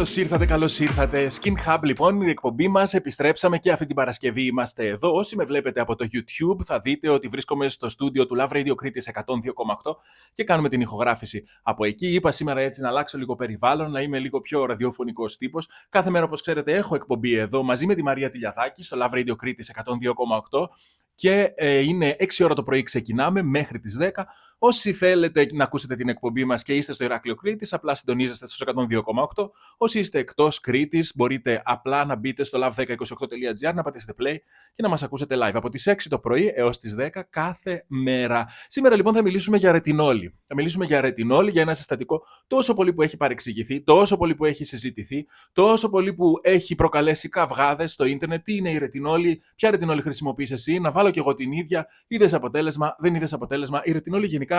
Καλώς ήρθατε, καλώς ήρθατε. Skin Hub, λοιπόν, η εκπομπή μας. Επιστρέψαμε και αυτή την Παρασκευή είμαστε εδώ. Όσοι με βλέπετε από το YouTube, θα δείτε ότι βρίσκομαι στο στούντιο του Love Radio Crete 102,8 και κάνουμε την ηχογράφηση από εκεί. Είπα σήμερα έτσι να αλλάξω λίγο περιβάλλον, να είμαι λίγο πιο ραδιοφωνικός τύπος. Κάθε μέρα, όπως ξέρετε, έχω εκπομπή εδώ μαζί με τη Μαρία Τηλιαδάκη στο Love Radio Crete 102,8 και ε, είναι 6 ώρα το πρωί ξεκινάμε μέχρι τις 10. Όσοι θέλετε να ακούσετε την εκπομπή μας και είστε στο Ηράκλειο Κρήτης, απλά συντονίζεστε στο 102,8. Όσοι είστε εκτός Κρήτης, μπορείτε απλά να μπείτε στο love1028.gr, να πατήσετε play και να μας ακούσετε live από τις 6 το πρωί έως τις 10 κάθε μέρα. Σήμερα λοιπόν θα μιλήσουμε για ρετινόλη. Θα μιλήσουμε για ρετινόλη, για ένα συστατικό τόσο πολύ που έχει παρεξηγηθεί, τόσο πολύ που έχει συζητηθεί, τόσο πολύ που έχει προκαλέσει καυγάδες στο ίντερνετ. Τι είναι η ρετινόλη, ποια ρετινόλη χρησιμοποιείς εσύ, να βάλω κι εγώ την ίδια, είδες αποτέλεσμα, δεν είδες αποτέλεσμα. Η ρετινόλη γενικά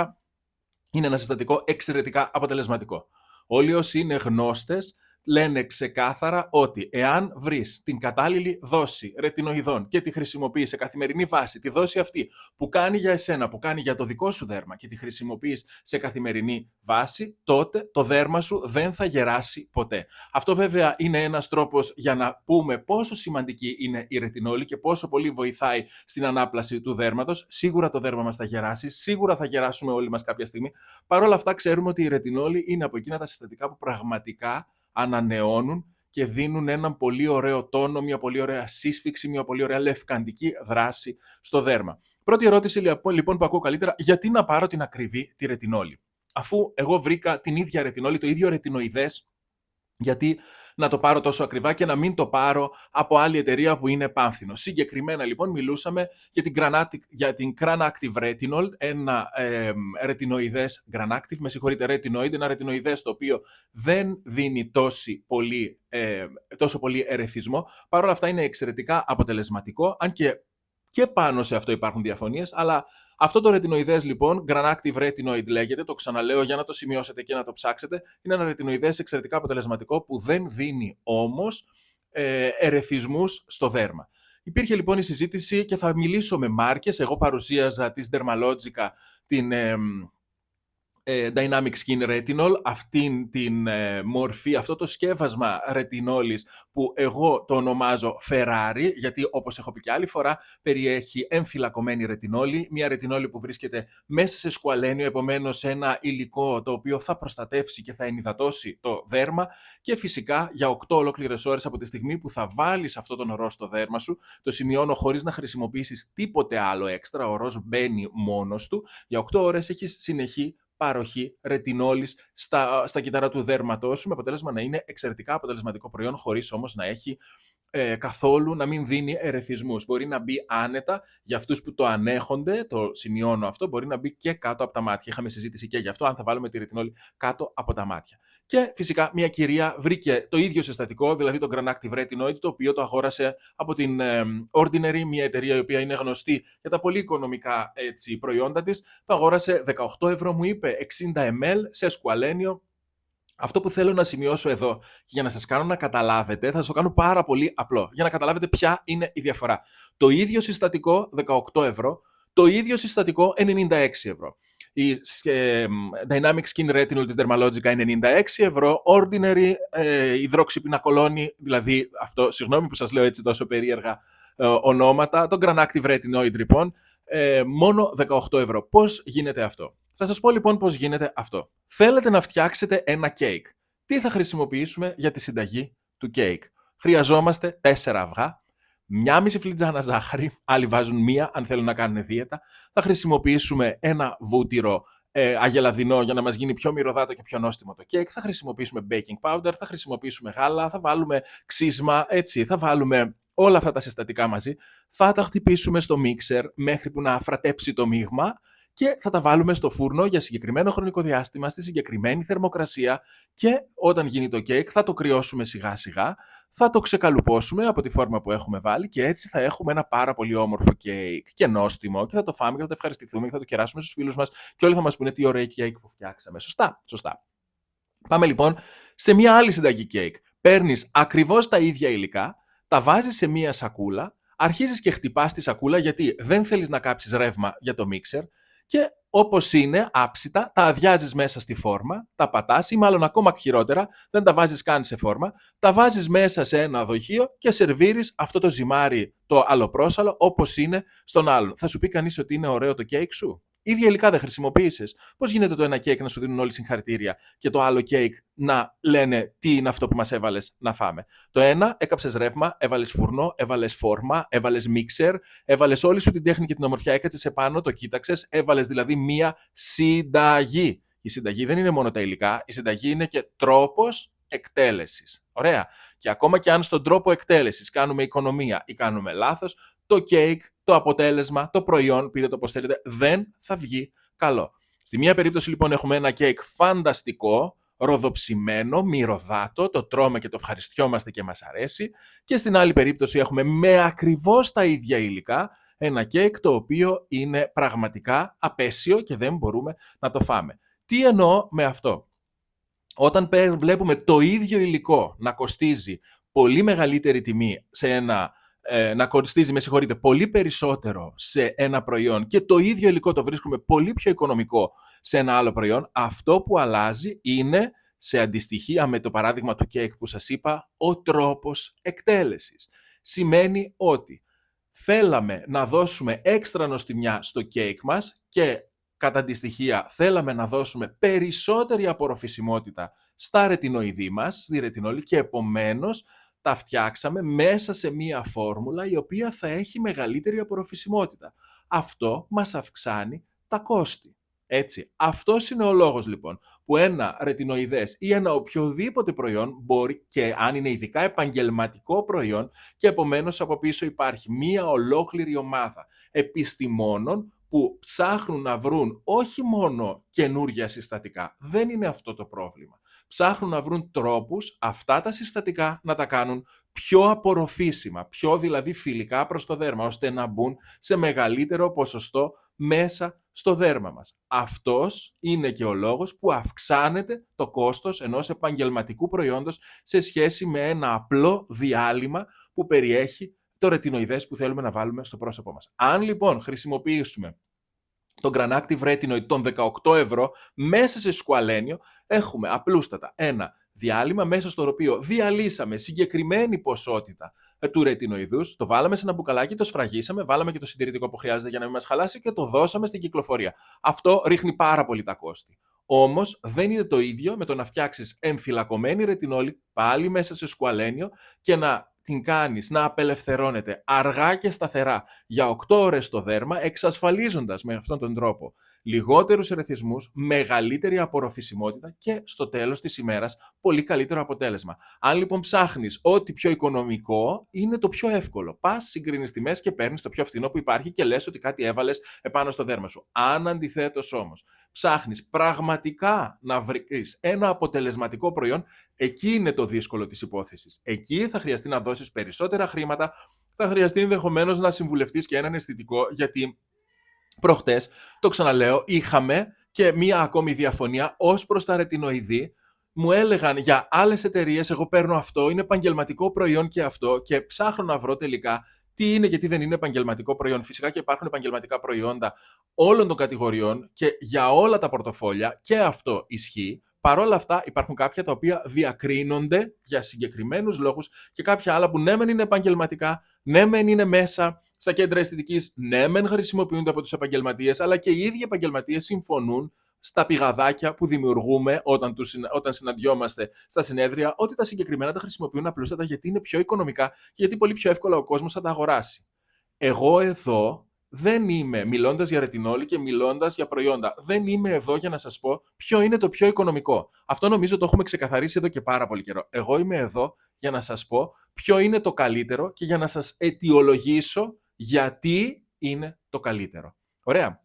είναι ένα συστατικό εξαιρετικά αποτελεσματικό. Όλοι όσοι είναι γνώστες λένε ξεκάθαρα ότι εάν βρεις την κατάλληλη δόση ρετινοειδών και τη χρησιμοποιείς σε καθημερινή βάση, τη δόση αυτή που κάνει για εσένα, που κάνει για το δικό σου δέρμα και τη χρησιμοποιείς σε καθημερινή βάση, τότε το δέρμα σου δεν θα γεράσει ποτέ. Αυτό βέβαια είναι ένας τρόπος για να πούμε πόσο σημαντική είναι η ρετινόλη και πόσο πολύ βοηθάει στην ανάπλαση του δέρματος. Σίγουρα το δέρμα μας θα γεράσει, σίγουρα θα γεράσουμε όλοι μας κάποια στιγμή. Παρ' όλα αυτά, ξέρουμε ότι η ρετινόλη είναι από εκείνα τα συστατικά που πραγματικά ανανεώνουν και δίνουν έναν πολύ ωραίο τόνο, μια πολύ ωραία σύσφυξη, μια πολύ ωραία λευκαντική δράση στο δέρμα. Πρώτη ερώτηση λοιπόν που ακούω καλύτερα, γιατί να πάρω την ακριβή τη ρετινόλη; Αφού εγώ βρήκα την ίδια ρετινόλη, το ίδιο ρετινοειδές, γιατί να το πάρω τόσο ακριβά και να μην το πάρω από άλλη εταιρεία που είναι πάνθινο. Συγκεκριμένα λοιπόν μιλούσαμε για την, Granactive, για την Granactive Retinol, ένα ε, ρετινοειδές Granactive, με συγχωρείτε ρετινοειδ, ένα ρετινοειδές το οποίο δεν δίνει τόση πολύ, ε, τόσο πολύ ερεθισμό. Παρ' όλα αυτά είναι εξαιρετικά αποτελεσματικό, αν και και πάνω σε αυτό υπάρχουν διαφωνίες, αλλά αυτό το ρετινοειδές λοιπόν, Granactive Retinoid λέγεται, το ξαναλέω για να το σημειώσετε και να το ψάξετε, είναι ένα ρετινοειδές εξαιρετικά αποτελεσματικό που δεν δίνει όμως ε, ερεθισμούς στο δέρμα. Υπήρχε λοιπόν η συζήτηση και θα μιλήσω με μάρκες. Εγώ παρουσίαζα της Dermalogica την, ε, ε, Dynamic Skin Retinol, αυτήν την ε, μορφή, αυτό το σκεύασμα ρετινόλης που εγώ το ονομάζω Ferrari, γιατί όπως έχω πει και άλλη φορά, περιέχει εμφυλακωμένη ρετινόλη, μια ρετινόλη που βρίσκεται μέσα σε σκουαλένιο, επομένως ένα υλικό το οποίο θα προστατεύσει και θα ενυδατώσει το δέρμα και φυσικά για 8 ολόκληρες ώρες από τη στιγμή που θα βάλεις αυτό τον ορό στο δέρμα σου, το σημειώνω χωρίς να χρησιμοποιήσεις τίποτε άλλο έξτρα, ο ορός μπαίνει μόνος του, για 8 ώρες έχεις συνεχή παροχή ρετινόλης στα, στα κύτταρα του δέρματός σου, με αποτέλεσμα να είναι εξαιρετικά αποτελεσματικό προϊόν, χωρίς όμως να έχει ε, καθόλου να μην δίνει ερεθισμούς. Μπορεί να μπει άνετα για αυτούς που το ανέχονται, το σημειώνω αυτό, μπορεί να μπει και κάτω από τα μάτια. Είχαμε συζήτηση και γι' αυτό, αν θα βάλουμε τη ρετινόλη κάτω από τα μάτια. Και φυσικά μια κυρία βρήκε το ίδιο συστατικό, δηλαδή το Granactive Retinoid, το οποίο το αγόρασε από την ε, Ordinary, μια εταιρεία η οποία είναι γνωστή για τα πολύ οικονομικά έτσι, προϊόντα της. Το αγόρασε 18 ευρώ, μου είπε, 60 ml σε σκουαλένιο αυτό που θέλω να σημειώσω εδώ και για να σας κάνω να καταλάβετε, θα σας το κάνω πάρα πολύ απλό, για να καταλάβετε ποια είναι η διαφορά. Το ίδιο συστατικό 18 ευρώ, το ίδιο συστατικό 96 ευρώ. Η ε, Dynamic Skin Retinol της Dermalogica είναι 96 ευρώ, Ordinary ε, υδρόξυπηνα δηλαδή αυτό, συγγνώμη που σας λέω έτσι τόσο περίεργα ε, ονόματα, το Granactive Retinoid λοιπόν, ε, μόνο 18 ευρώ. Πώς γίνεται αυτό; Θα σας πω λοιπόν πώς γίνεται αυτό. Θέλετε να φτιάξετε ένα κέικ. Τι θα χρησιμοποιήσουμε για τη συνταγή του κέικ; Χρειαζόμαστε 4 αυγά, μια μισή φλιτζάνα ζάχαρη, άλλοι βάζουν μία αν θέλουν να κάνουν δίαιτα. Θα χρησιμοποιήσουμε ένα βούτυρο ε, αγελαδινό για να μας γίνει πιο μυρωδάτο και πιο νόστιμο το κέικ. Θα χρησιμοποιήσουμε baking powder, θα χρησιμοποιήσουμε γάλα, θα βάλουμε ξύσμα, έτσι, θα βάλουμε όλα αυτά τα συστατικά μαζί. Θα τα χτυπήσουμε στο μίξερ μέχρι που να αφρατέψει το μείγμα και θα τα βάλουμε στο φούρνο για συγκεκριμένο χρονικό διάστημα, στη συγκεκριμένη θερμοκρασία και όταν γίνει το κέικ θα το κρυώσουμε σιγά σιγά, θα το ξεκαλουπώσουμε από τη φόρμα που έχουμε βάλει και έτσι θα έχουμε ένα πάρα πολύ όμορφο κέικ και νόστιμο και θα το φάμε και θα το ευχαριστηθούμε και θα το κεράσουμε στους φίλους μας και όλοι θα μας πούνε τι ωραίο κέικ που φτιάξαμε. Σωστά, σωστά. Πάμε λοιπόν σε μια άλλη συνταγή κέικ. Παίρνεις ακριβώς τα ίδια υλικά, τα βάζεις σε μια σακούλα, αρχίζεις και χτυπάς τη σακούλα γιατί δεν θέλεις να κάψεις ρεύμα για το μίξερ, και όπως είναι, άψητα, τα αδειάζεις μέσα στη φόρμα, τα πατάς ή μάλλον ακόμα χειρότερα, δεν τα βάζεις καν σε φόρμα, τα βάζεις μέσα σε ένα δοχείο και σερβίρεις αυτό το ζυμάρι, το αλλοπρόσαλλο, όπως είναι στον άλλον. Θα σου πει κανείς ότι είναι ωραίο το κέικ σου; Ίδια υλικά δεν χρησιμοποίησες. Πώς γίνεται το ένα κέικ να σου δίνουν όλοι συγχαρητήρια και το άλλο κέικ να λένε τι είναι αυτό που μας έβαλες να φάμε; Το ένα έκαψες ρεύμα, έβαλες φουρνό, έβαλες φόρμα, έβαλες μίξερ, έβαλες όλη σου την τέχνη και την ομορφιά, έκατσες επάνω, το κοίταξες, έβαλες δηλαδή μία συνταγή. Η συνταγή δεν είναι μόνο τα υλικά, η συνταγή είναι και τρόπος εκτέλεσης. Ωραία. Και ακόμα και αν στον τρόπο εκτέλεσης κάνουμε οικονομία ή κάνουμε λάθος, το κέικ, το αποτέλεσμα, το προϊόν, πείτε το πώς θέλετε, δεν θα βγει καλό. Στη μία περίπτωση λοιπόν έχουμε ένα κέικ φανταστικό, ροδοψημένο, μυρωδάτο, το τρώμε και το ευχαριστιόμαστε και μας αρέσει. Και στην άλλη περίπτωση έχουμε με ακριβώς τα ίδια υλικά ένα κέικ το οποίο είναι πραγματικά απέσιο και δεν μπορούμε να το φάμε. Τι εννοώ με αυτό; Όταν βλέπουμε το ίδιο υλικό να κοστίζει πολύ μεγαλύτερη τιμή σε ένα ε, να κοστίζει, με συγχωρείτε, πολύ περισσότερο σε ένα προϊόν και το ίδιο υλικό το βρίσκουμε πολύ πιο οικονομικό σε ένα άλλο προϊόν, αυτό που αλλάζει είναι σε αντιστοιχεία με το παράδειγμα του κέικ που σας είπα, ο τρόπος εκτέλεσης. Σημαίνει ότι θέλαμε να δώσουμε έξτρα νοστιμιά στο κέικ μας και κατά αντιστοιχεία θέλαμε να δώσουμε περισσότερη απορροφησιμότητα στα ρετινοειδή μας, στη ρετινόλη και επομένως τα φτιάξαμε μέσα σε μία φόρμουλα η οποία θα έχει μεγαλύτερη απορροφησιμότητα. Αυτό μας αυξάνει τα κόστη. Έτσι, αυτός είναι ο λόγος λοιπόν που ένα ρετινοειδές ή ένα οποιοδήποτε προϊόν μπορεί και αν είναι ειδικά επαγγελματικό προϊόν και επομένως από πίσω υπάρχει μία ολόκληρη ομάδα επιστημόνων που ψάχνουν να βρουν όχι μόνο καινούργια συστατικά. Δεν είναι αυτό το πρόβλημα ψάχνουν να βρουν τρόπους αυτά τα συστατικά να τα κάνουν πιο απορροφήσιμα, πιο δηλαδή φιλικά προς το δέρμα, ώστε να μπουν σε μεγαλύτερο ποσοστό μέσα στο δέρμα μας. Αυτός είναι και ο λόγος που αυξάνεται το κόστος ενός επαγγελματικού προϊόντος σε σχέση με ένα απλό διάλειμμα που περιέχει το ρετινοειδές που θέλουμε να βάλουμε στο πρόσωπό μας. Αν λοιπόν χρησιμοποιήσουμε τον Granactive Retinoid των 18 ευρώ μέσα σε σκουαλένιο έχουμε απλούστατα ένα διάλειμμα μέσα στο οποίο διαλύσαμε συγκεκριμένη ποσότητα ε, του ρετινοειδούς, το βάλαμε σε ένα μπουκαλάκι, το σφραγίσαμε, βάλαμε και το συντηρητικό που χρειάζεται για να μην μας χαλάσει και το δώσαμε στην κυκλοφορία. Αυτό ρίχνει πάρα πολύ τα κόστη. Όμως δεν είναι το ίδιο με το να φτιάξεις εμφυλακωμένη ρετινόλη πάλι μέσα σε σκουαλένιο και να την κάνεις να απελευθερώνεται αργά και σταθερά για 8 ώρες στο δέρμα, εξασφαλίζοντας με αυτόν τον τρόπο λιγότερους ερεθισμούς, μεγαλύτερη απορροφησιμότητα και στο τέλος της ημέρας πολύ καλύτερο αποτέλεσμα. Αν λοιπόν ψάχνεις ό,τι πιο οικονομικό, είναι το πιο εύκολο. Πας, συγκρίνεις τιμές και παίρνεις το πιο φθηνό που υπάρχει και λες ότι κάτι έβαλες επάνω στο δέρμα σου. Αν αντιθέτως όμως ψάχνεις πραγματικά να βρεις ένα αποτελεσματικό προϊόν, εκεί είναι το δύσκολο της υπόθεσης. Εκεί θα χρειαστεί να δώσεις περισσότερα χρήματα, θα χρειαστεί ενδεχομένως να συμβουλευτείς και έναν αισθητικό, γιατί προχτές, το ξαναλέω, είχαμε και μία ακόμη διαφωνία ως προς τα ρετινοειδή, μου έλεγαν για άλλες εταιρείες, εγώ παίρνω αυτό, είναι επαγγελματικό προϊόν και αυτό και ψάχνω να βρω τελικά τι είναι και τι δεν είναι επαγγελματικό προϊόν. Φυσικά και υπάρχουν επαγγελματικά προϊόντα όλων των κατηγοριών και για όλα τα πορτοφόλια και αυτό ισχύει. Παρ' όλα αυτά υπάρχουν κάποια τα οποία διακρίνονται για συγκεκριμένους λόγους και κάποια άλλα που ναι μεν είναι επαγγελματικά, ναι μεν είναι μέσα στα κέντρα αισθητικής, ναι μεν χρησιμοποιούνται από τους επαγγελματίες, αλλά και οι ίδιοι επαγγελματίες συμφωνούν στα πηγαδάκια που δημιουργούμε όταν, τους, όταν συναντιόμαστε στα συνέδρια, ότι τα συγκεκριμένα τα χρησιμοποιούν απλούστατα γιατί είναι πιο οικονομικά και γιατί πολύ πιο εύκολα ο κόσμος θα τα αγοράσει. Εγώ εδώ δεν είμαι, μιλώντας για ρετινόλη και μιλώντας για προϊόντα, δεν είμαι εδώ για να σας πω ποιο είναι το πιο οικονομικό. Αυτό νομίζω το έχουμε ξεκαθαρίσει εδώ και πάρα πολύ καιρό. Εγώ είμαι εδώ για να σας πω ποιο είναι το καλύτερο και για να σας αιτιολογήσω γιατί είναι το καλύτερο. Ωραία.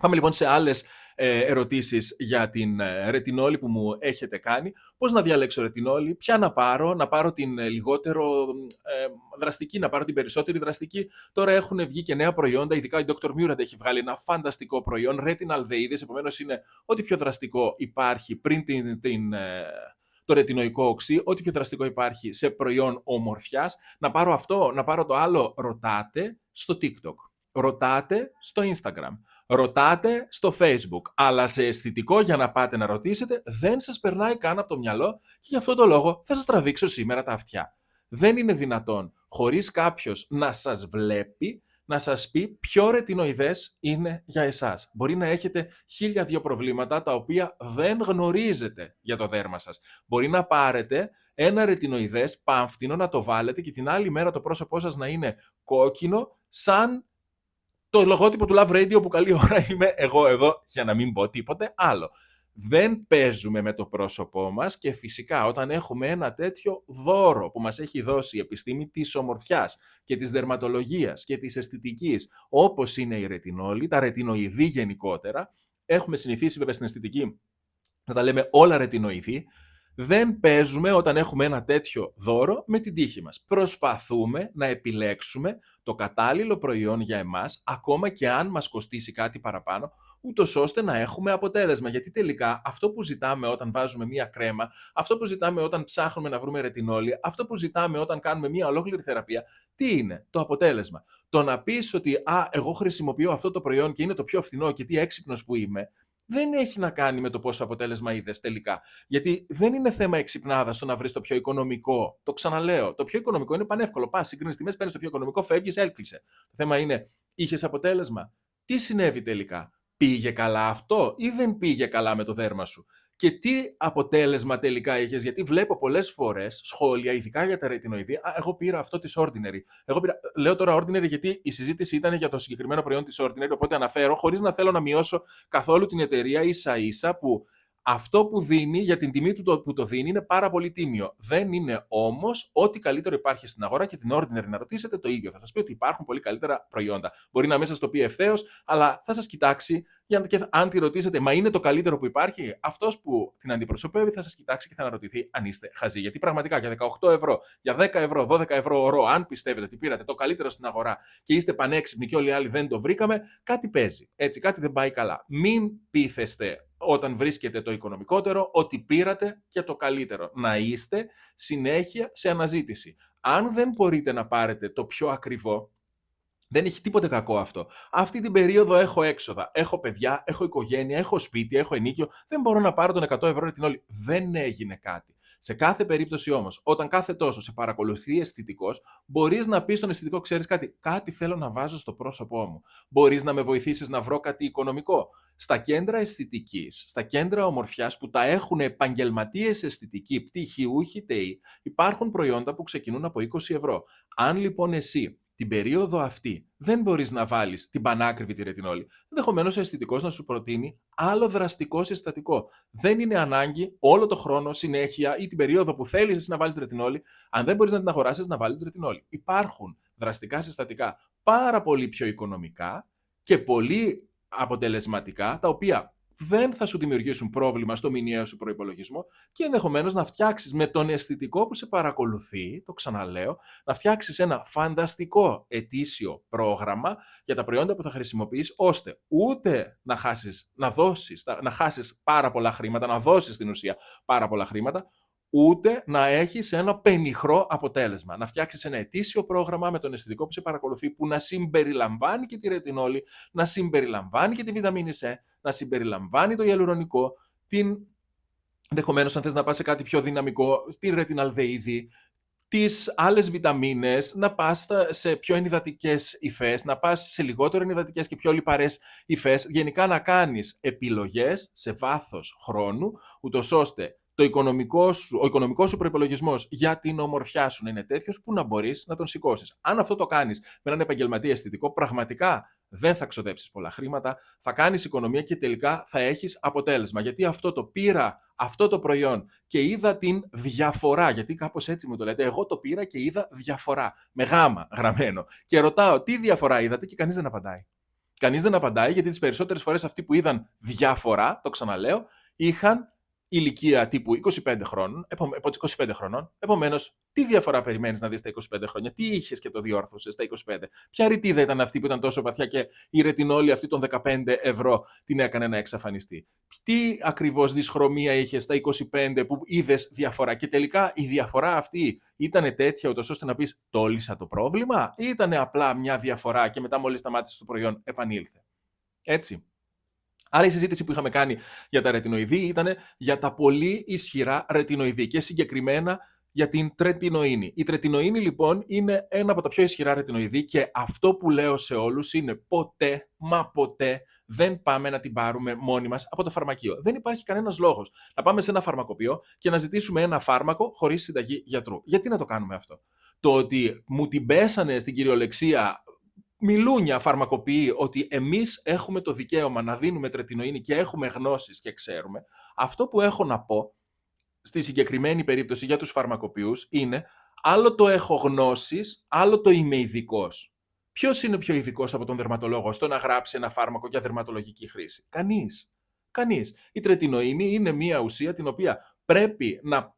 Πάμε λοιπόν σε άλλες ε, ερωτήσεις για την ε, ρετινόλη που μου έχετε κάνει. Πώς να διαλέξω ρετινόλη, ποια να πάρω, να πάρω την ε, λιγότερο δραστική, να πάρω την περισσότερη δραστική. Τώρα έχουν βγει και νέα προϊόντα, ειδικά η Dr. Murad έχει βγάλει ένα φανταστικό προϊόν, retinal aldehydes, επομένως είναι ό,τι πιο δραστικό υπάρχει πριν την, την το ρετινοϊκό οξύ, ό,τι πιο δραστικό υπάρχει σε προϊόν ομορφιάς. Να πάρω αυτό, να πάρω το άλλο, ρωτάτε στο TikTok. ρωτάτε στο Instagram, ρωτάτε στο Facebook, αλλά σε αισθητικό για να πάτε να ρωτήσετε δεν σας περνάει καν από το μυαλό και γι' αυτό το λόγο θα σας τραβήξω σήμερα τα αυτιά. Δεν είναι δυνατόν χωρίς κάποιος να σας βλέπει να σας πει ποιο ρετινοειδές είναι για εσάς. Μπορεί να έχετε χίλια δύο προβλήματα τα οποία δεν γνωρίζετε για το δέρμα σας. Μπορεί να πάρετε ένα ρετινοειδές πάμφτινο να το βάλετε και την άλλη μέρα το πρόσωπό σας να είναι κόκκινο σαν το λογότυπο του Love Radio που καλή ώρα είμαι εγώ εδώ για να μην πω τίποτε άλλο. Δεν παίζουμε με το πρόσωπό μας και φυσικά όταν έχουμε ένα τέτοιο δώρο που μας έχει δώσει η επιστήμη της ομορφιάς και της δερματολογίας και της αισθητικής, όπως είναι η ρετινόλη, τα ρετινοειδή γενικότερα, έχουμε συνηθίσει βέβαια στην αισθητική να τα λέμε όλα ρετινοειδή, δεν παίζουμε όταν έχουμε ένα τέτοιο δώρο με την τύχη μας. Προσπαθούμε να επιλέξουμε το κατάλληλο προϊόν για εμάς, ακόμα και αν μας κοστίσει κάτι παραπάνω, ούτως ώστε να έχουμε αποτέλεσμα. Γιατί τελικά αυτό που ζητάμε όταν βάζουμε μία κρέμα, αυτό που ζητάμε όταν ψάχνουμε να βρούμε ρετινόλη, αυτό που ζητάμε όταν κάνουμε μία ολόκληρη θεραπεία, τι είναι; Το αποτέλεσμα. Το να πεις ότι Α, εγώ χρησιμοποιώ αυτό το προϊόν και είναι το πιο φθηνό και τι έξυπνος που είμαι, δεν έχει να κάνει με το πόσο αποτέλεσμα είδες τελικά. Γιατί δεν είναι θέμα εξυπνάδας το να βρεις το πιο οικονομικό. Το ξαναλέω. Το πιο οικονομικό είναι πανεύκολο. Πας, συγκρίνεις τιμές, παίρνεις το πιο οικονομικό, φεύγεις, έλκλεισε. Το θέμα είναι, είχες αποτέλεσμα. Τι συνέβη τελικά; Πήγε καλά αυτό ή δεν πήγε καλά με το δέρμα σου; Και τι αποτέλεσμα τελικά είχες, γιατί βλέπω πολλές φορές σχόλια, ειδικά για τα ρετινοειδή. Α, εγώ πήρα αυτό της Ordinary. Εγώ πήρα, λέω τώρα Ordinary γιατί η συζήτηση ήταν για το συγκεκριμένο προϊόν της Ordinary, οπότε αναφέρω, χωρίς να θέλω να μειώσω καθόλου την εταιρεία ίσα ίσα που αυτό που δίνει για την τιμή του που το δίνει είναι πάρα πολύ τίμιο. Δεν είναι όμως ό,τι καλύτερο υπάρχει στην αγορά και την ordinary να ρωτήσετε το ίδιο. Θα σας πει ότι υπάρχουν πολύ καλύτερα προϊόντα. Μπορεί να μην σας το πει ευθέως, αλλά θα σας κοιτάξει για, και αν τη ρωτήσετε, μα είναι το καλύτερο που υπάρχει, αυτός που την αντιπροσωπεύει θα σας κοιτάξει και θα αναρωτηθεί αν είστε χαζοί. Γιατί πραγματικά για 18 ευρώ, για 10 ευρώ, 12 ευρώ ωρό, αν πιστεύετε ότι πήρατε το καλύτερο στην αγορά και είστε πανέξυπνοι και όλοι οι άλλοι δεν το βρήκαμε, κάτι παίζει. Έτσι, κάτι δεν πάει καλά. Μην πείθεστε όταν βρίσκεται το οικονομικότερο, ότι πήρατε και το καλύτερο. Να είστε συνέχεια σε αναζήτηση. Αν δεν μπορείτε να πάρετε το πιο ακριβό, δεν έχει τίποτε κακό αυτό. Αυτή την περίοδο έχω έξοδα. Έχω παιδιά, έχω οικογένεια, έχω σπίτι, έχω ενίκιο. Δεν μπορώ να πάρω τον 100 ευρώ την όλη. Δεν έγινε κάτι. Σε κάθε περίπτωση όμως, όταν κάθε τόσο σε παρακολουθεί αισθητικός, μπορείς να πεις στον αισθητικό, ξέρεις κάτι, κάτι θέλω να βάζω στο πρόσωπό μου. Μπορείς να με βοηθήσεις να βρω κάτι οικονομικό. Στα κέντρα αισθητικής, στα κέντρα ομορφιάς που τα έχουν επαγγελματίες αισθητικοί, πτυχιούχοι ΤΕΙ, υπάρχουν προϊόντα που ξεκινούν από 20 ευρώ. Αν λοιπόν εσύ την περίοδο αυτή δεν μπορείς να βάλεις την πανάκριβη τη ρετινόλη, ενδεχομένως ο αισθητικός να σου προτείνει άλλο δραστικό συστατικό. Δεν είναι ανάγκη όλο το χρόνο, συνέχεια ή την περίοδο που θέλεις να βάλεις ρετινόλη, αν δεν μπορείς να την αγοράσεις, να βάλεις ρετινόλη. Υπάρχουν δραστικά συστατικά πάρα πολύ πιο οικονομικά και πολύ αποτελεσματικά, τα οποία δεν θα σου δημιουργήσουν πρόβλημα στο μηνιαίο σου προπολογισμό και ενδεχομένως να φτιάξεις με τον αισθητικό που σε παρακολουθεί, το ξαναλέω, να φτιάξεις ένα φανταστικό ετήσιο πρόγραμμα για τα προϊόντα που θα χρησιμοποιείς, ώστε ούτε να χάσεις να δώσεις, να χάσεις πάρα πολλά χρήματα, να δώσεις στην ουσία πάρα πολλά χρήματα, ούτε να έχεις ένα πενιχρό αποτέλεσμα. Να φτιάξεις ένα ετήσιο πρόγραμμα με τον αισθητικό που σε παρακολουθεί, που να συμπεριλαμβάνει και τη ρετινόλη, να συμπεριλαμβάνει και τη βιταμίνη C, να συμπεριλαμβάνει το ιαλουρονικό, την ενδεχομένως αν θες να πας σε κάτι πιο δυναμικό, την ρετιναλδεΐδη, τις άλλες βιταμίνες, να πας σε πιο ενυδατικές υφές, να πας σε λιγότερο ενυδατικές και πιο λιπαρές υφές, γενικά να κάνεις επιλογές σε βάθος χρόνου, ούτως ώστε το οικονομικός σου, ο οικονομικός σου προπολογισμό για την ομορφιά σου να είναι τέτοιος που να μπορείς να τον σηκώσεις. Αν αυτό το κάνεις με έναν επαγγελματία αισθητικό, πραγματικά δεν θα ξοδέψεις πολλά χρήματα, θα κάνεις οικονομία και τελικά θα έχεις αποτέλεσμα. Γιατί αυτό το πήρα, αυτό το προϊόν και είδα την διαφορά. Γιατί κάπως έτσι μου το λέτε. Εγώ το πήρα και είδα διαφορά. Με γάμα γραμμένο. Και ρωτάω τι διαφορά είδατε και κανείς δεν απαντάει. Κανείς δεν απαντάει γιατί τις περισσότερες φορές αυτοί που είδαν διαφορά, το ξαναλέω, είχαν ηλικία τύπου 25 χρόνων, επο, 25 χρονών. Επομένως, τι διαφορά περιμένεις να δεις στα 25 χρόνια, τι είχες και το διόρθωσες στα 25. Ποια ρητίδα ήταν αυτή που ήταν τόσο βαθιά και η ρετινόλη αυτή των 15 ευρώ την έκανε να εξαφανιστεί; Τι ακριβώς δυσχρωμία είχες στα 25 που είδες διαφορά; Και τελικά η διαφορά αυτή ήταν τέτοια ούτως ώστε να πεις τόλισα το πρόβλημα, ή ήταν απλά μια διαφορά και μετά μόλις σταμάτησε το προϊόν επανήλθε. Έτσι. Άρα η συζήτηση που είχαμε κάνει για τα ρετινοειδή ήταν για τα πολύ ισχυρά ρετινοειδή και συγκεκριμένα για την τρετινοίνη. Η τρετινοίνη λοιπόν είναι ένα από τα πιο ισχυρά ρετινοειδή και αυτό που λέω σε όλους είναι ποτέ, μα ποτέ δεν πάμε να την πάρουμε μόνοι μας από το φαρμακείο. Δεν υπάρχει κανένας λόγος να πάμε σε ένα φαρμακοποιό και να ζητήσουμε ένα φάρμακο χωρίς συνταγή γιατρού. Γιατί να το κάνουμε αυτό; Το ότι μου την πέσανε στην κυριολεξία μιλούνια φαρμακοποιεί ότι εμείς έχουμε το δικαίωμα να δίνουμε τρετινοίνη και έχουμε γνώσεις και ξέρουμε, αυτό που έχω να πω στη συγκεκριμένη περίπτωση για τους φαρμακοποιούς είναι άλλο το έχω γνώσεις, άλλο το είμαι ειδικός. Ποιος είναι πιο ειδικός από τον δερματολόγο στο να γράψει ένα φάρμακο για δερματολογική χρήση; Κανείς. Κανείς. Η τρετινοίνη είναι μια ουσία την οποία πρέπει να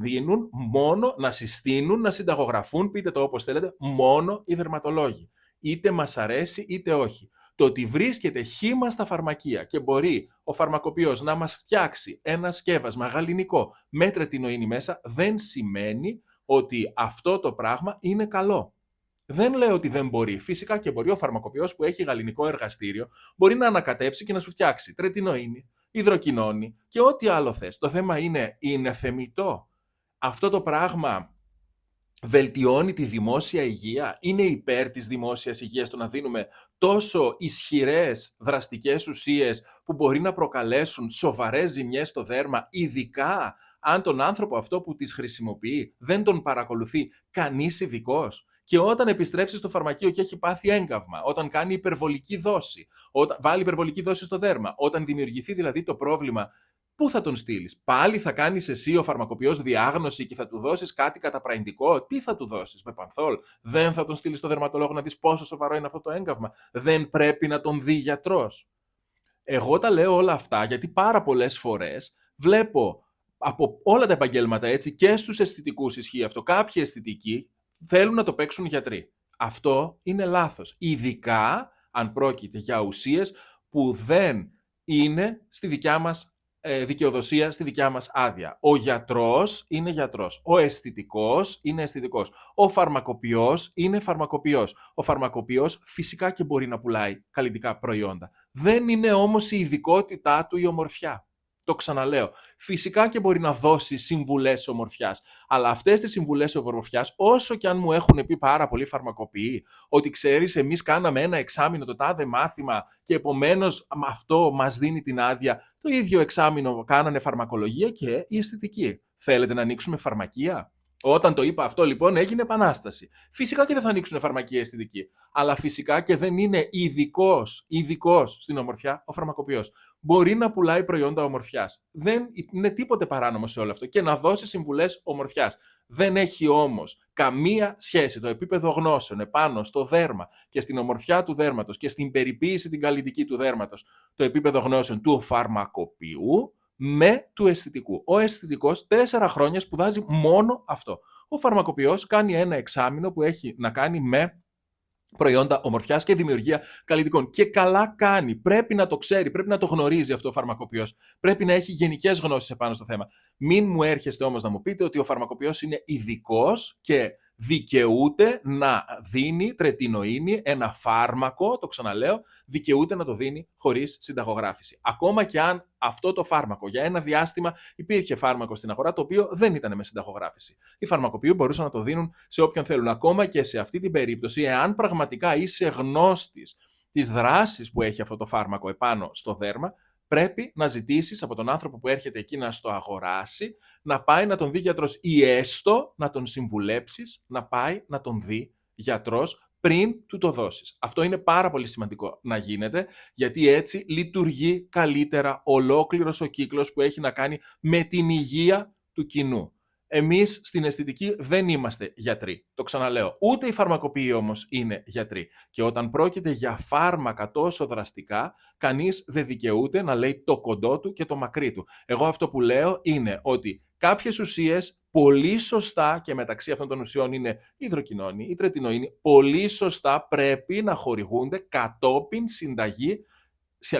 δίνουν μόνο, να συστήνουν, να συνταγογραφούν, πείτε το όπως θέλετε, μόνο οι δερματολόγοι είτε μας αρέσει είτε όχι. Το ότι βρίσκεται χήμα στα φαρμακεία και μπορεί ο φαρμακοποιός να μας φτιάξει ένα σκεύασμα γαλλινικό με τρετινοίνη μέσα δεν σημαίνει ότι αυτό το πράγμα είναι καλό. Δεν λέω ότι δεν μπορεί. Φυσικά και μπορεί ο φαρμακοποιός που έχει γαλλινικό εργαστήριο μπορεί να ανακατέψει και να σου φτιάξει τρετινοίνη, υδροκοινώνη και ό,τι άλλο θες. Το θέμα είναι, είναι θεμητό. Αυτό το πράγμα βελτιώνει τη δημόσια υγεία, είναι υπέρ της δημόσιας υγείας το να δίνουμε τόσο ισχυρές δραστικές ουσίες που μπορεί να προκαλέσουν σοβαρές ζημιές στο δέρμα, ειδικά αν τον άνθρωπο αυτό που τις χρησιμοποιεί δεν τον παρακολουθεί κανείς ειδικός. Και όταν επιστρέψει στο φαρμακείο και έχει πάθει έγκαυμα, όταν κάνει υπερβολική δόση, όταν βάλει υπερβολική δόση στο δέρμα, όταν δημιουργηθεί δηλαδή το πρόβλημα Πού θα τον στείλεις, Πάλι θα κάνεις εσύ ο φαρμακοποιός διάγνωση και θα του δώσεις κάτι καταπραγητικό. Τι θα του δώσεις, με πανθόλ; Δεν θα τον στείλεις στο δερματολόγο να δεις πόσο σοβαρό είναι αυτό το έγκαυμα. Δεν πρέπει να τον δει γιατρός. Εγώ τα λέω όλα αυτά γιατί πάρα πολλές φορές βλέπω από όλα τα επαγγέλματα έτσι και στους αισθητικούς ισχύει αυτό. Κάποιοι αισθητικοί θέλουν να το παίξουν γιατροί. Αυτό είναι λάθος. Ειδικά αν πρόκειται για ουσίες που δεν είναι στη δικιά μας ε, δικαιοδοσία στη δικιά μας άδεια. Ο γιατρός είναι γιατρός. Ο αισθητικός είναι αισθητικός. Ο φαρμακοποιός είναι φαρμακοποιός. Ο φαρμακοποιός φυσικά και μπορεί να πουλάει καλλιτικά προϊόντα. Δεν είναι όμως η ειδικότητά του η ομορφιά. Το ξαναλέω. Φυσικά και μπορεί να δώσει συμβουλές ομορφιάς. Αλλά αυτές τις συμβουλές ομορφιάς, όσο και αν μου έχουν πει πάρα πολλοί φαρμακοποιοί, ότι ξέρεις, εμείς κάναμε ένα εξάμεινο το τάδε μάθημα και επομένως αυτό μας δίνει την άδεια, το ίδιο εξάμεινο κάνανε φαρμακολογία και η αισθητική. Θέλετε να ανοίξουμε φαρμακεία; Όταν το είπα αυτό λοιπόν έγινε επανάσταση. Φυσικά και δεν θα ανοίξουν φαρμακεία αισθητική. Αλλά φυσικά και δεν είναι ειδικός ειδικός στην ομορφιά ο φαρμακοποιός. Μπορεί να πουλάει προϊόντα ομορφιάς. Δεν είναι τίποτε παράνομο σε όλο αυτό. Και να δώσει συμβουλές ομορφιάς. Δεν έχει όμως καμία σχέση το επίπεδο γνώσεων επάνω στο δέρμα και στην ομορφιά του δέρματος και στην περιποίηση την καλλιτική του δέρματος, το επίπεδο γνώσεων του φαρμακοποιού με του αισθητικού. Ο αισθητικός τέσσερα χρόνια σπουδάζει μόνο αυτό. Ο φαρμακοποιός κάνει ένα εξάμεινο που έχει να κάνει με προϊόντα ομορφιάς και δημιουργία καλλιτικών. Και καλά κάνει. Πρέπει να το ξέρει, πρέπει να το γνωρίζει αυτό ο φαρμακοποιός. Πρέπει να έχει γενικές γνώσεις επάνω στο θέμα. Μην μου έρχεστε όμως να μου πείτε ότι ο φαρμακοποιός είναι ειδικός και δικαιούται να δίνει τρετινοίνη, ένα φάρμακο, το ξαναλέω, δικαιούται να το δίνει χωρίς συνταγογράφηση. Ακόμα και αν αυτό το φάρμακο για ένα διάστημα υπήρχε φάρμακο στην αγορά το οποίο δεν ήταν με συνταγογράφηση. Οι φαρμακοποιοί μπορούσαν να το δίνουν σε όποιον θέλουν. Ακόμα και σε αυτή την περίπτωση, εάν πραγματικά είσαι γνώστης της δράσης που έχει αυτό το φάρμακο επάνω στο δέρμα, πρέπει να ζητήσεις από τον άνθρωπο που έρχεται εκεί να στο αγοράσει, να πάει να τον δει γιατρός ή έστω να τον συμβουλέψεις να πάει να τον δει γιατρός πριν του το δώσεις. Αυτό είναι πάρα πολύ σημαντικό να γίνεται, γιατί έτσι λειτουργεί καλύτερα ολόκληρος ο κύκλος που έχει να κάνει με την υγεία του κοινού. Εμείς στην αισθητική δεν είμαστε γιατροί. Το ξαναλέω. Ούτε οι φαρμακοποιοί όμως είναι γιατροί. Και όταν πρόκειται για φάρμακα τόσο δραστικά, κανείς δεν δικαιούται να λέει το κοντό του και το μακρύ του. Εγώ αυτό που λέω είναι ότι κάποιες ουσίες πολύ σωστά και μεταξύ αυτών των ουσιών είναι η υδροκοινώνη, η τρετινοίνη, πολύ σωστά πρέπει να χορηγούνται κατόπιν συνταγή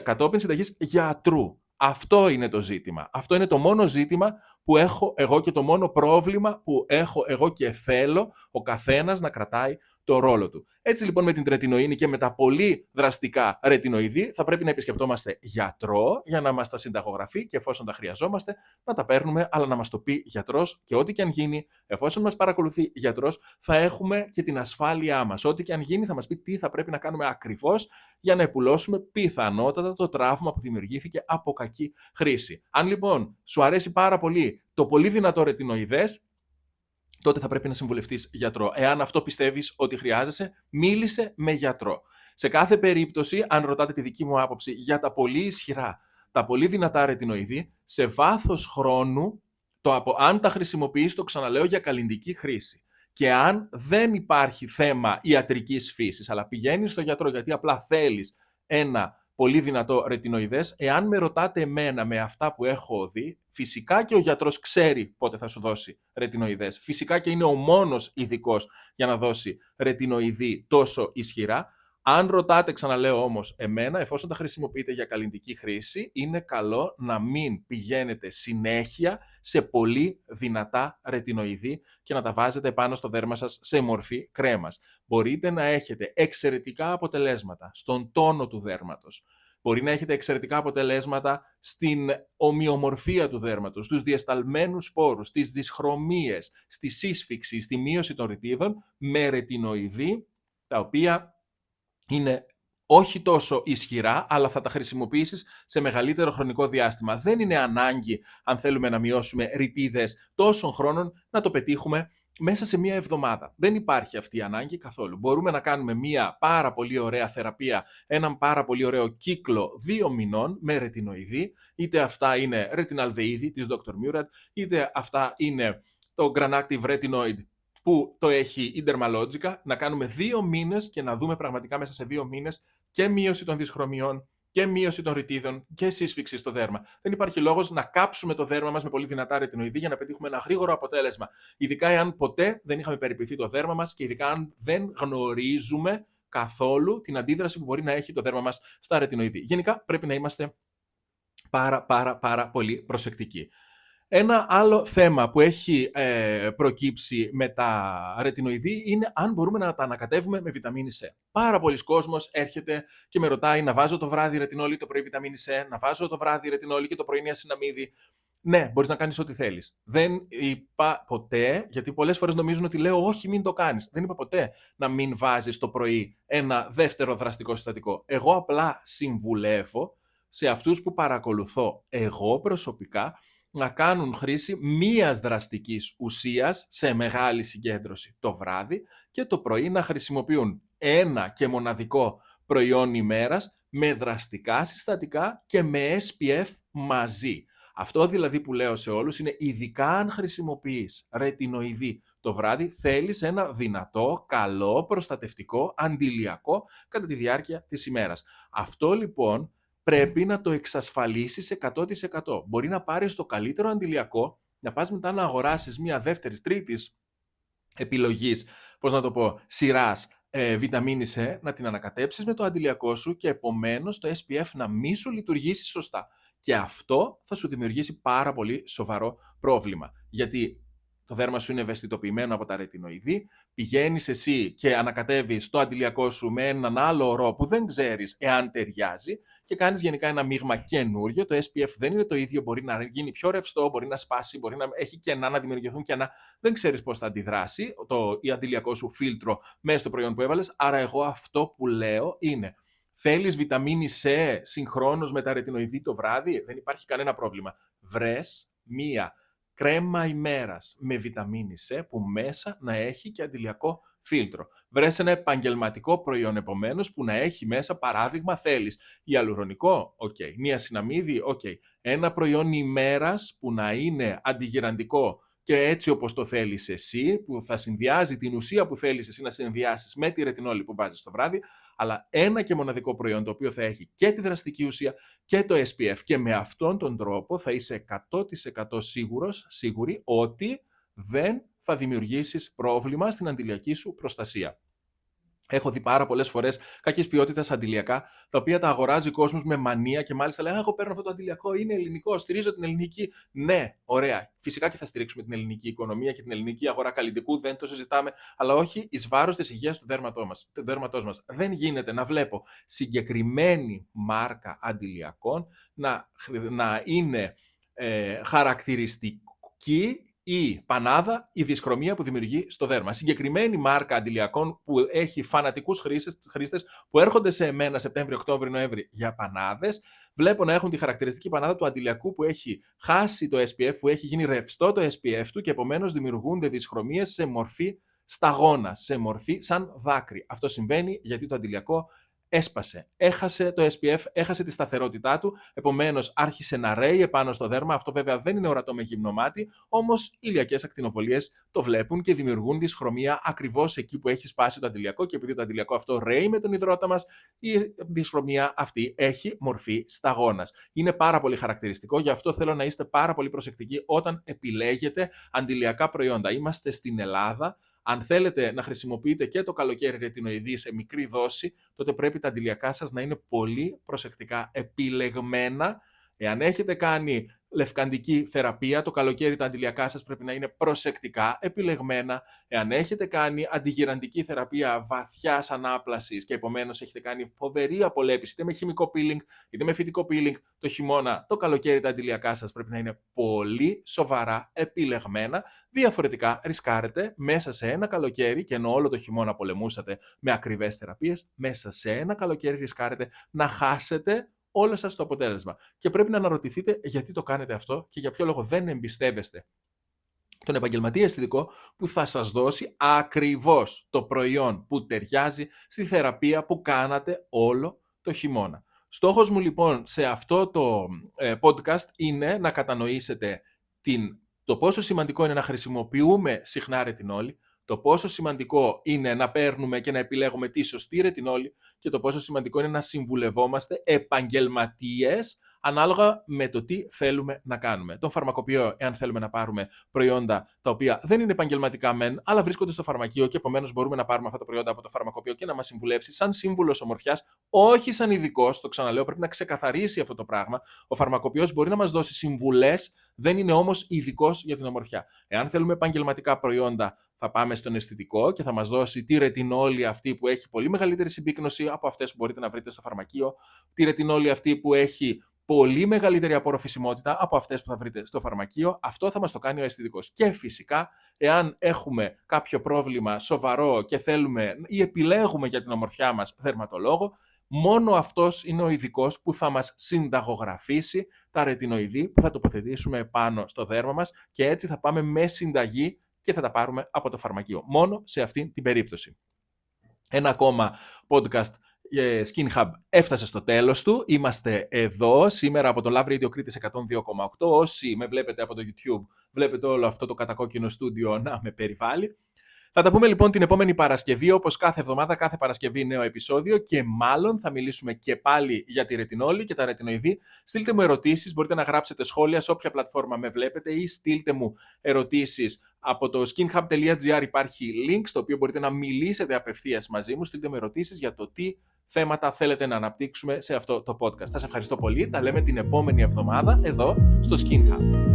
κατόπιν συνταγής γιατρού. Αυτό είναι το ζήτημα. Αυτό είναι το μόνο ζήτημα που έχω εγώ και το μόνο πρόβλημα που έχω εγώ και θέλω ο καθένας να κρατάει το ρόλο του. Έτσι λοιπόν με την τρετινοίνη και με τα πολύ δραστικά ρετινοειδή θα πρέπει να επισκεπτόμαστε γιατρό για να μας τα συνταγογραφεί και εφόσον τα χρειαζόμαστε να τα παίρνουμε αλλά να μας το πει γιατρός και ό,τι και αν γίνει εφόσον μας παρακολουθεί γιατρός θα έχουμε και την ασφάλειά μας. Ό,τι και αν γίνει θα μας πει τι θα πρέπει να κάνουμε ακριβώς για να επουλώσουμε πιθανότατα το τραύμα που δημιουργήθηκε από κακή χρήση. Αν λοιπόν σου αρέσει πάρα πολύ το πολύ δυνατό ρετινοειδές τότε θα πρέπει να συμβουλευτείς γιατρό. Εάν αυτό πιστεύεις ότι χρειάζεσαι, μίλησε με γιατρό. Σε κάθε περίπτωση, αν ρωτάτε τη δική μου άποψη για τα πολύ ισχυρά, τα πολύ δυνατά ρετινοειδή, σε βάθος χρόνου, το από, αν τα χρησιμοποιείς, το ξαναλέω για καλλιντική χρήση. Και αν δεν υπάρχει θέμα ιατρικής φύσης, αλλά πηγαίνεις στο γιατρό γιατί απλά θέλεις ένα πολύ δυνατό ρετινοειδές. Εάν με ρωτάτε εμένα με αυτά που έχω δει, φυσικά και ο γιατρός ξέρει πότε θα σου δώσει ρετινοειδές. Φυσικά και είναι ο μόνος ειδικός για να δώσει ρετινοειδή τόσο ισχυρά. Αν ρωτάτε, ξαναλέω όμως εμένα, εφόσον τα χρησιμοποιείτε για καλλιντική χρήση, είναι καλό να μην πηγαίνετε συνέχεια σε πολύ δυνατά ρετινοειδή και να τα βάζετε πάνω στο δέρμα σας σε μορφή κρέμας. Μπορείτε να έχετε εξαιρετικά αποτελέσματα στον τόνο του δέρματος. Μπορεί να έχετε εξαιρετικά αποτελέσματα στην ομοιομορφία του δέρματος, στους διασταλμένους σπόρους, στις δυσχρωμίες, στη σύσφυξη, στη μείωση των ρητίδων με ρετινοειδή, τα οποία είναι όχι τόσο ισχυρά, αλλά θα τα χρησιμοποιήσεις σε μεγαλύτερο χρονικό διάστημα. Δεν είναι ανάγκη, αν θέλουμε να μειώσουμε ρητίδες τόσων χρόνων, να το πετύχουμε μέσα σε μία εβδομάδα. Δεν υπάρχει αυτή η ανάγκη καθόλου. Μπορούμε να κάνουμε μία πάρα πολύ ωραία θεραπεία, έναν πάρα πολύ ωραίο κύκλο δύο μηνών με ρετινοειδή, είτε αυτά είναι ρετιναλδεΐδη της Dr. Murad, είτε αυτά είναι το Granactive Retinoid που το έχει η Dermalogica, να κάνουμε δύο μήνες και να δούμε πραγματικά μέσα σε δύο μήνες και μείωση των δυσχρωμιών και μείωση των ρητίδων και σύσφυξη στο δέρμα. Δεν υπάρχει λόγος να κάψουμε το δέρμα μας με πολύ δυνατά ρετινοειδή για να πετύχουμε ένα γρήγορο αποτέλεσμα. Ειδικά εάν ποτέ δεν είχαμε περιποιηθεί το δέρμα μας και ειδικά αν δεν γνωρίζουμε καθόλου την αντίδραση που μπορεί να έχει το δέρμα μας στα ρετινοειδή. Γενικά πρέπει να είμαστε πάρα πάρα πάρα πολύ προσεκτικοί. Ένα άλλο θέμα που έχει ε, προκύψει με τα ρετινοειδή είναι αν μπορούμε να τα ανακατεύουμε με βιταμίνη C. Πάρα πολλοί κόσμος έρχεται και με ρωτάει να βάζω το βράδυ ρετινόλη το πρωί βιταμίνη C, να βάζω το βράδυ ρετινόλη και το πρωί νιασιναμίδι. Ναι, μπορείς να κάνεις ό,τι θέλεις. Δεν είπα ποτέ, γιατί πολλές φορές νομίζουν ότι λέω όχι, μην το κάνεις. Δεν είπα ποτέ να μην βάζεις το πρωί ένα δεύτερο δραστικό συστατικό. Εγώ απλά συμβουλεύω σε αυτούς που παρακολουθώ εγώ προσωπικά να κάνουν χρήση μίας δραστικής ουσίας σε μεγάλη συγκέντρωση το βράδυ και το πρωί να χρησιμοποιούν ένα και μοναδικό προϊόν ημέρας με δραστικά συστατικά και με SPF μαζί. Αυτό δηλαδή που λέω σε όλους είναι ειδικά αν χρησιμοποιείς ρετινοειδή το βράδυ θέλεις ένα δυνατό, καλό, προστατευτικό, αντιλιακό κατά τη διάρκεια της ημέρας. Αυτό λοιπόν πρέπει να το εξασφαλίσεις 100%. Μπορεί να πάρεις το καλύτερο αντιλιακό, να πας μετά να αγοράσεις μια δεύτερης, τρίτης επιλογής, πώς να το πω, σειράς ε, βιταμίνης C, να την ανακατέψεις με το αντιλιακό σου και επομένως το SPF να μην σου λειτουργήσει σωστά. Και αυτό θα σου δημιουργήσει πάρα πολύ σοβαρό πρόβλημα. Γιατί το δέρμα σου είναι ευαισθητοποιημένο από τα ρετινοειδή, πηγαίνεις εσύ και ανακατεύεις το αντιλιακό σου με έναν άλλο ορό που δεν ξέρεις εάν ταιριάζει και κάνεις γενικά ένα μείγμα καινούριο. Το SPF δεν είναι το ίδιο, μπορεί να γίνει πιο ρευστό, μπορεί να σπάσει, μπορεί να έχει κενά, να δημιουργηθούν κενά. Δεν ξέρεις πώς θα αντιδράσει το η αντιλιακό σου φίλτρο μέσα στο προϊόν που έβαλες. Άρα, εγώ αυτό που λέω είναι. Θέλεις βιταμίνη C συγχρόνως με τα ρετινοειδή το βράδυ, δεν υπάρχει κανένα πρόβλημα. Βρες μία κρέμα ημέρας με βιταμίνη C που μέσα να έχει και αντιλιακό φίλτρο. Βρες ένα επαγγελματικό προϊόν επομένως που να έχει μέσα παράδειγμα θέλεις ιαλουρονικό, OK, okay. νιασιναμίδη, OK. Okay. Ένα προϊόν ημέρας που να είναι αντιγηραντικό και έτσι όπως το θέλεις εσύ, που θα συνδυάζει την ουσία που θέλεις εσύ να συνδυάσεις με τη ρετινόλη που βάζεις το βράδυ, αλλά ένα και μοναδικό προϊόν το οποίο θα έχει και τη δραστική ουσία και το SPF και με αυτόν τον τρόπο θα είσαι 100% σίγουρος, σίγουρη ότι δεν θα δημιουργήσεις πρόβλημα στην αντιλιακή σου προστασία. Έχω δει πάρα πολλές φορές κακής ποιότητας αντιλιακά, τα οποία τα αγοράζει ο κόσμος με μανία και μάλιστα λέει: Εγώ παίρνω αυτό το αντιλιακό, είναι ελληνικό, στηρίζω την ελληνική. Ναι, ωραία. Φυσικά και θα στηρίξουμε την ελληνική οικονομία και την ελληνική αγορά καλλιτικού, δεν το συζητάμε, αλλά όχι εις βάρος της υγείας του δέρματός μας. Δεν γίνεται να βλέπω συγκεκριμένη μάρκα αντιλιακών να, να είναι ε, χαρακτηριστική η πανάδα, η δυσχρωμία που δημιουργεί στο δέρμα. Συγκεκριμένη μάρκα αντιλιακών που έχει φανατικούς χρήστες που έρχονται σε εμένα Σεπτέμβριο, Οκτώβριο, Νοέμβρη για πανάδες. Βλέπω να έχουν τη χαρακτηριστική πανάδα του αντιλιακού που έχει χάσει το SPF, που έχει γίνει ρευστό το SPF του και επομένως δημιουργούνται δυσχρωμίε σε μορφή σταγόνα, σε μορφή σαν δάκρυ. Αυτό συμβαίνει γιατί το αντιλιακό έσπασε. Έχασε το SPF, έχασε τη σταθερότητά του, επομένως άρχισε να ρέει επάνω στο δέρμα. Αυτό βέβαια δεν είναι ορατό με γυμνομάτι, όμως οι ηλιακές ακτινοβολίες το βλέπουν και δημιουργούν δυσχρωμία ακριβώς εκεί που έχει σπάσει το αντιλιακό. Και επειδή το αντιλιακό αυτό ρέει με τον υδρότα μας, η δυσχρωμία αυτή έχει μορφή σταγόνας. Είναι πάρα πολύ χαρακτηριστικό, γι' αυτό θέλω να είστε πάρα πολύ προσεκτικοί όταν επιλέγετε αντιλιακά προϊόντα. Είμαστε στην Ελλάδα, αν θέλετε να χρησιμοποιείτε και το καλοκαίρι ρετινοειδή σε μικρή δόση, τότε πρέπει τα αντιλιακά σας να είναι πολύ προσεκτικά επιλεγμένα. Εάν έχετε κάνει λευκαντική θεραπεία, το καλοκαίρι τα αντιλιακά σας πρέπει να είναι προσεκτικά, επιλεγμένα. Εάν έχετε κάνει αντιγυραντική θεραπεία βαθιάς ανάπλασης και επομένως έχετε κάνει φοβερή απολέπιση, είτε με χημικό peeling, είτε με φυτικό peeling το χειμώνα, το καλοκαίρι τα αντιλιακά σας πρέπει να είναι πολύ σοβαρά, επιλεγμένα. Διαφορετικά ρισκάρετε μέσα σε ένα καλοκαίρι, και ενώ όλο το χειμώνα πολεμούσατε με ακριβές θεραπείες, μέσα σε ένα καλοκαίρι ρισκάρετε να χάσετε όλο σας το αποτέλεσμα. Και πρέπει να αναρωτηθείτε γιατί το κάνετε αυτό και για ποιο λόγο δεν εμπιστεύεστε τον επαγγελματία αισθητικό που θα σας δώσει ακριβώς το προϊόν που ταιριάζει στη θεραπεία που κάνατε όλο το χειμώνα. Στόχος μου λοιπόν σε αυτό το ε, podcast είναι να κατανοήσετε την, το πόσο σημαντικό είναι να χρησιμοποιούμε συχνά ρετινόλη, το πόσο σημαντικό είναι να παίρνουμε και να επιλέγουμε τη σωστή ρετινόλη και το πόσο σημαντικό είναι να συμβουλευόμαστε επαγγελματίες ανάλογα με το τι θέλουμε να κάνουμε. Τον φαρμακοποιό, εάν θέλουμε να πάρουμε προϊόντα τα οποία δεν είναι επαγγελματικά μεν, αλλά βρίσκονται στο φαρμακείο και επομένως μπορούμε να πάρουμε αυτά τα προϊόντα από το φαρμακοποιό και να μας συμβουλέψει σαν σύμβουλος ομορφιάς, όχι σαν ειδικός. Το ξαναλέω, πρέπει να ξεκαθαρίσει αυτό το πράγμα. Ο φαρμακοποιός μπορεί να μας δώσει συμβουλές, δεν είναι όμως ειδικός για την ομορφιά. Εάν θέλουμε επαγγελματικά προϊόντα, θα πάμε στον αισθητικό και θα μας δώσει τη ρετινόλη αυτή που έχει πολύ μεγαλύτερη συμπίκνωση από αυτές που μπορείτε να βρείτε στο φαρμακείο, τη ρετινόλη αυτή που έχει πολύ μεγαλύτερη απορροφησιμότητα από αυτές που θα βρείτε στο φαρμακείο. Αυτό θα μας το κάνει ο αισθητικός. Και φυσικά, εάν έχουμε κάποιο πρόβλημα σοβαρό και θέλουμε ή επιλέγουμε για την ομορφιά μας δερματολόγο, μόνο αυτός είναι ο ειδικός που θα μας συνταγογραφήσει τα ρετινοειδή που θα τοποθετήσουμε πάνω στο δέρμα μας και έτσι θα πάμε με συνταγή και θα τα πάρουμε από το φαρμακείο. Μόνο σε αυτή την περίπτωση. Ένα ακόμα podcast Skin Hub έφτασε στο τέλος του. Είμαστε εδώ σήμερα από το Love Radio Κρήτης 102,8. Όσοι με βλέπετε από το YouTube, βλέπετε όλο αυτό το κατακόκκινο στούντιο να με περιβάλλει. Θα τα πούμε λοιπόν την επόμενη Παρασκευή, όπως κάθε εβδομάδα, κάθε Παρασκευή νέο επεισόδιο και μάλλον θα μιλήσουμε και πάλι για τη ρετινόλη και τα ρετινοειδή. Στείλτε μου ερωτήσεις, μπορείτε να γράψετε σχόλια σε όποια πλατφόρμα με βλέπετε ή στείλτε μου ερωτήσεις από το skinhub.gr υπάρχει link στο οποίο μπορείτε να μιλήσετε απευθείας μαζί μου. Στείλτε μου ερωτήσεις για το τι θέματα θέλετε να αναπτύξουμε σε αυτό το podcast. Σας ευχαριστώ πολύ. Τα λέμε την επόμενη εβδομάδα εδώ στο Skin Hub.